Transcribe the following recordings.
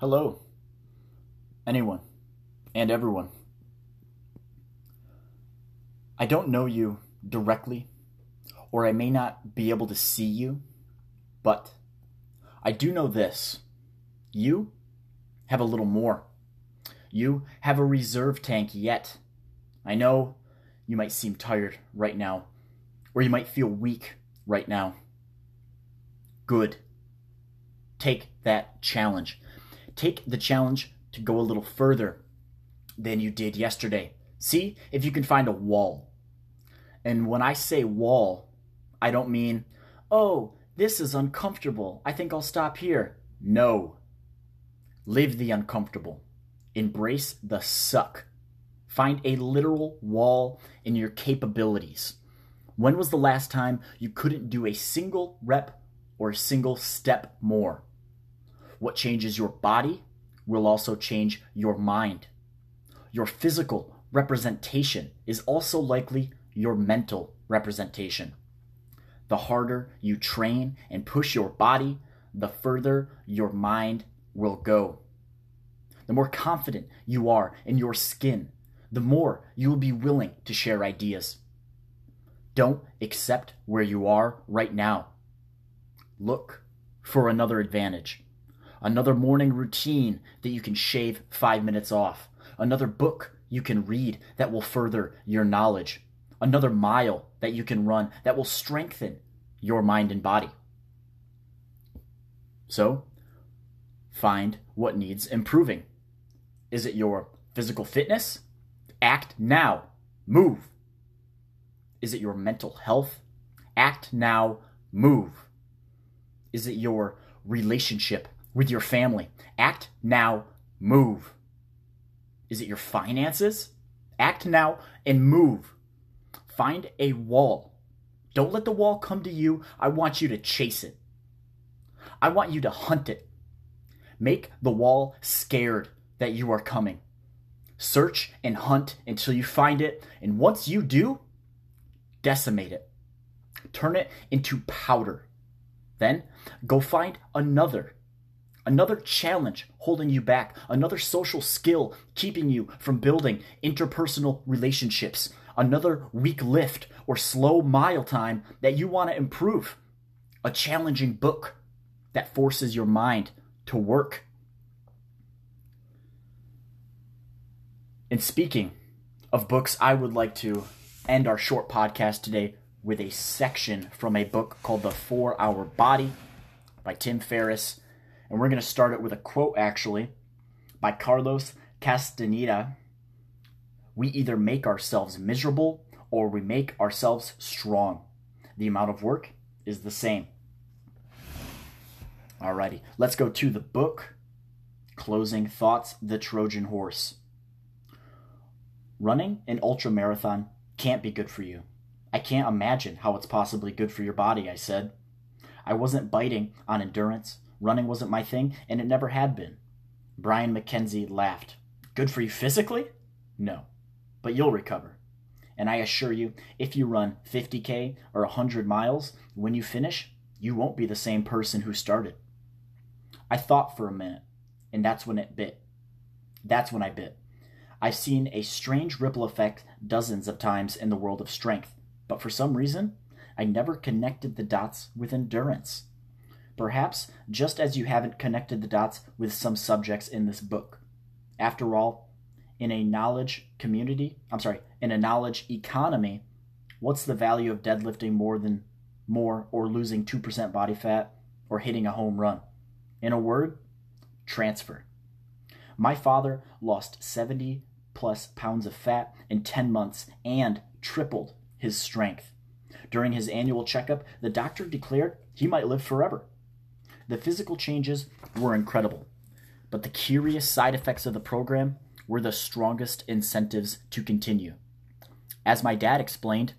Hello, anyone and everyone. I don't know you directly, or I may not be able to see you, but I do know this. You have a little more. You have a reserve tank yet. I know you might seem tired right now, or you might feel weak right now. Good. Take that challenge. Take the challenge to go a little further than you did yesterday. See if you can find a wall. And when I say wall, I don't mean, oh, this is uncomfortable. I think I'll stop here. No. Live the uncomfortable. Embrace the suck. Find a literal wall in your capabilities. When was the last time you couldn't do a single rep or a single step more? What changes your body will also change your mind. Your physical representation is also likely your mental representation. The harder you train and push your body, the further your mind will go. The more confident you are in your skin, the more you will be willing to share ideas. Don't accept where you are right now. Look for another advantage, another morning routine that you can shave five minutes off, another book you can read that will further your knowledge, another mile that you can run that will strengthen your mind and body. So, find what needs improving. Is it your physical fitness? Act now. Move. Is it your mental health? Act now. Move. Is it your relationship with your family? Act now. Move. Is it your finances? Act now and move. Find a wall. Don't let the wall come to you. I want you to chase it. I want you to hunt it. Make the wall scared that you are coming. Search and hunt until you find it, and once you do, decimate it. Turn it into powder. Then go find another. Another challenge holding you back, another social skill keeping you from building interpersonal relationships, another weak lift or slow mile time that you want to improve, a challenging book that forces your mind to work. And speaking of books, I would like to end our short podcast today with a section from a book called The Four Hour Body by Tim Ferriss. And we're going to start it with a quote, actually, by Carlos Castaneda. We either make ourselves miserable or we make ourselves strong. The amount of work is the same. Alrighty, let's go to the book. Closing thoughts The Trojan Horse. Running an ultra marathon can't be good for you. I can't imagine how it's possibly good for your body, I said. I wasn't biting on endurance. Running wasn't my thing, and it never had been. Brian MacKenzie laughed. Good for you physically? No, but you'll recover. And I assure you, if you run 50K or 100 miles, when you finish, you won't be the same person who started. I thought for a minute, and that's when it bit. That's when I bit. I've seen a strange ripple effect dozens of times in the world of strength, but for some reason, I never connected the dots with endurance. Perhaps just as you haven't connected the dots with some subjects in this book. After all, in a knowledge community, I'm sorry, in a knowledge economy, what's the value of deadlifting more than more or losing 2% body fat or hitting a home run? In a word, transfer. My father lost 70 plus pounds of fat in 10 months and tripled his strength. During his annual checkup, the doctor declared he might live forever. The physical changes were incredible, but the curious side effects of the program were the strongest incentives to continue. As my dad explained,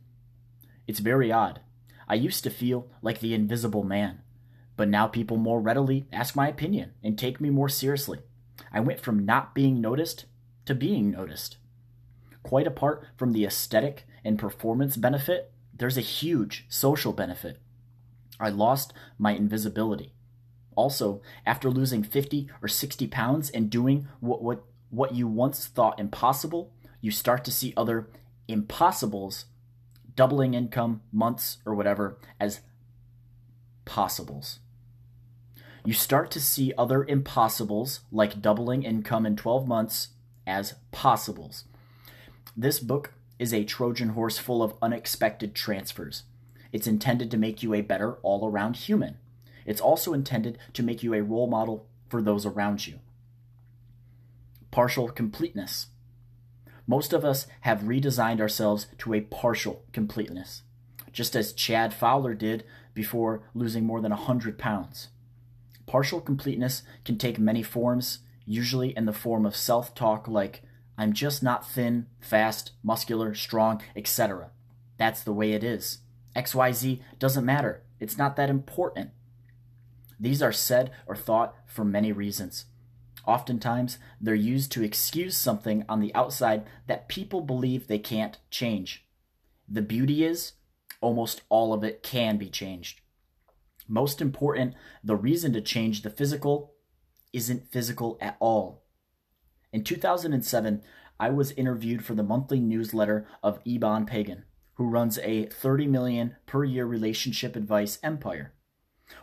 it's very odd. I used to feel like the invisible man, but now people more readily ask my opinion and take me more seriously. I went from not being noticed to being noticed. Quite apart from the aesthetic and performance benefit, there's a huge social benefit. I lost my invisibility. Also, after losing 50 or 60 pounds and doing what, what, what you once thought impossible, you start to see other impossibles, doubling income, months, or whatever, as possibles. You start to see other impossibles, like doubling income in 12 months, as possibles. This book is a Trojan horse full of unexpected transfers. It's intended to make you a better all around human. It's also intended to make you a role model for those around you. Partial completeness. Most of us have redesigned ourselves to a partial completeness, just as Chad Fowler did before losing more than 100 pounds. Partial completeness can take many forms, usually in the form of self talk like, I'm just not thin, fast, muscular, strong, etc. That's the way it is. XYZ doesn't matter. It's not that important. These are said or thought for many reasons. Oftentimes, they're used to excuse something on the outside that people believe they can't change. The beauty is, almost all of it can be changed. Most important, the reason to change the physical isn't physical at all. In 2007, I was interviewed for the monthly newsletter of Eben Pagan, who runs a 30 million per year relationship advice empire.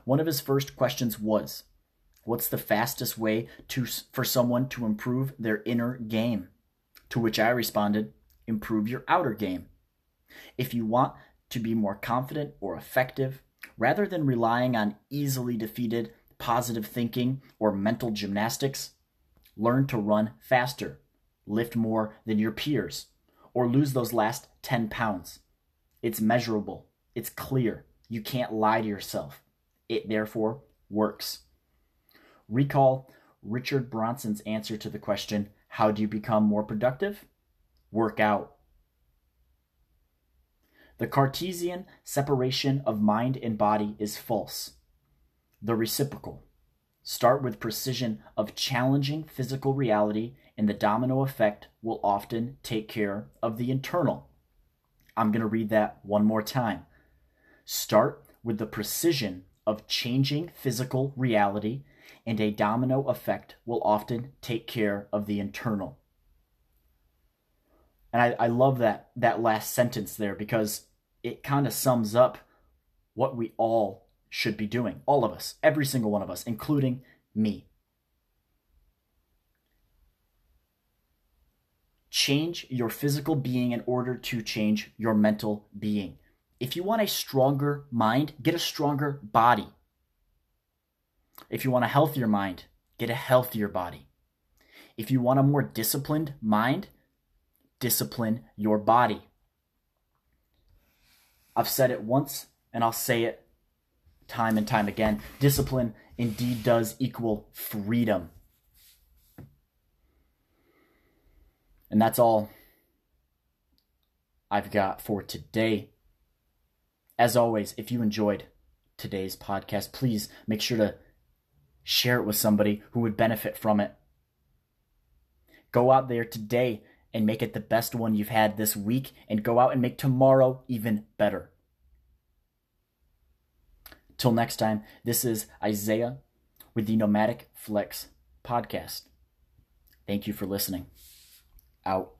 One of his first questions was, What's the fastest way to, for someone to improve their inner game? To which I responded, Improve your outer game. If you want to be more confident or effective, rather than relying on easily defeated positive thinking or mental gymnastics, learn to run faster, lift more than your peers, or lose those last 10 pounds. It's measurable, it's clear. You can't lie to yourself. It therefore works. Recall Richard Branson's answer to the question How do you become more productive? Work out. The Cartesian separation of mind and body is false. The reciprocal. Start with precision of challenging physical reality, and the domino effect will often take care of the internal. I'm going to read that one more time. Start with the precision of changing physical reality, and a domino effect will often take care of the internal. And I, I love that that last sentence there because it kind of sums up what we all should be doing. All of us, every single one of us, including me. Change your physical being in order to change your mental being. If you want a stronger mind, get a stronger body. If you want a healthier mind, get a healthier body. If you want a more disciplined mind, discipline your body. I've said it once and I'll say it time and time again. Discipline indeed does equal freedom. And that's all I've got for today. As always, if you enjoyed today's podcast, please make sure to share it with somebody who would benefit from it. Go out there today and make it the best one you've had this week, and go out and make tomorrow even better. Till next time, this is Isaiah with the Nomadic Flex podcast. Thank you for listening. Out.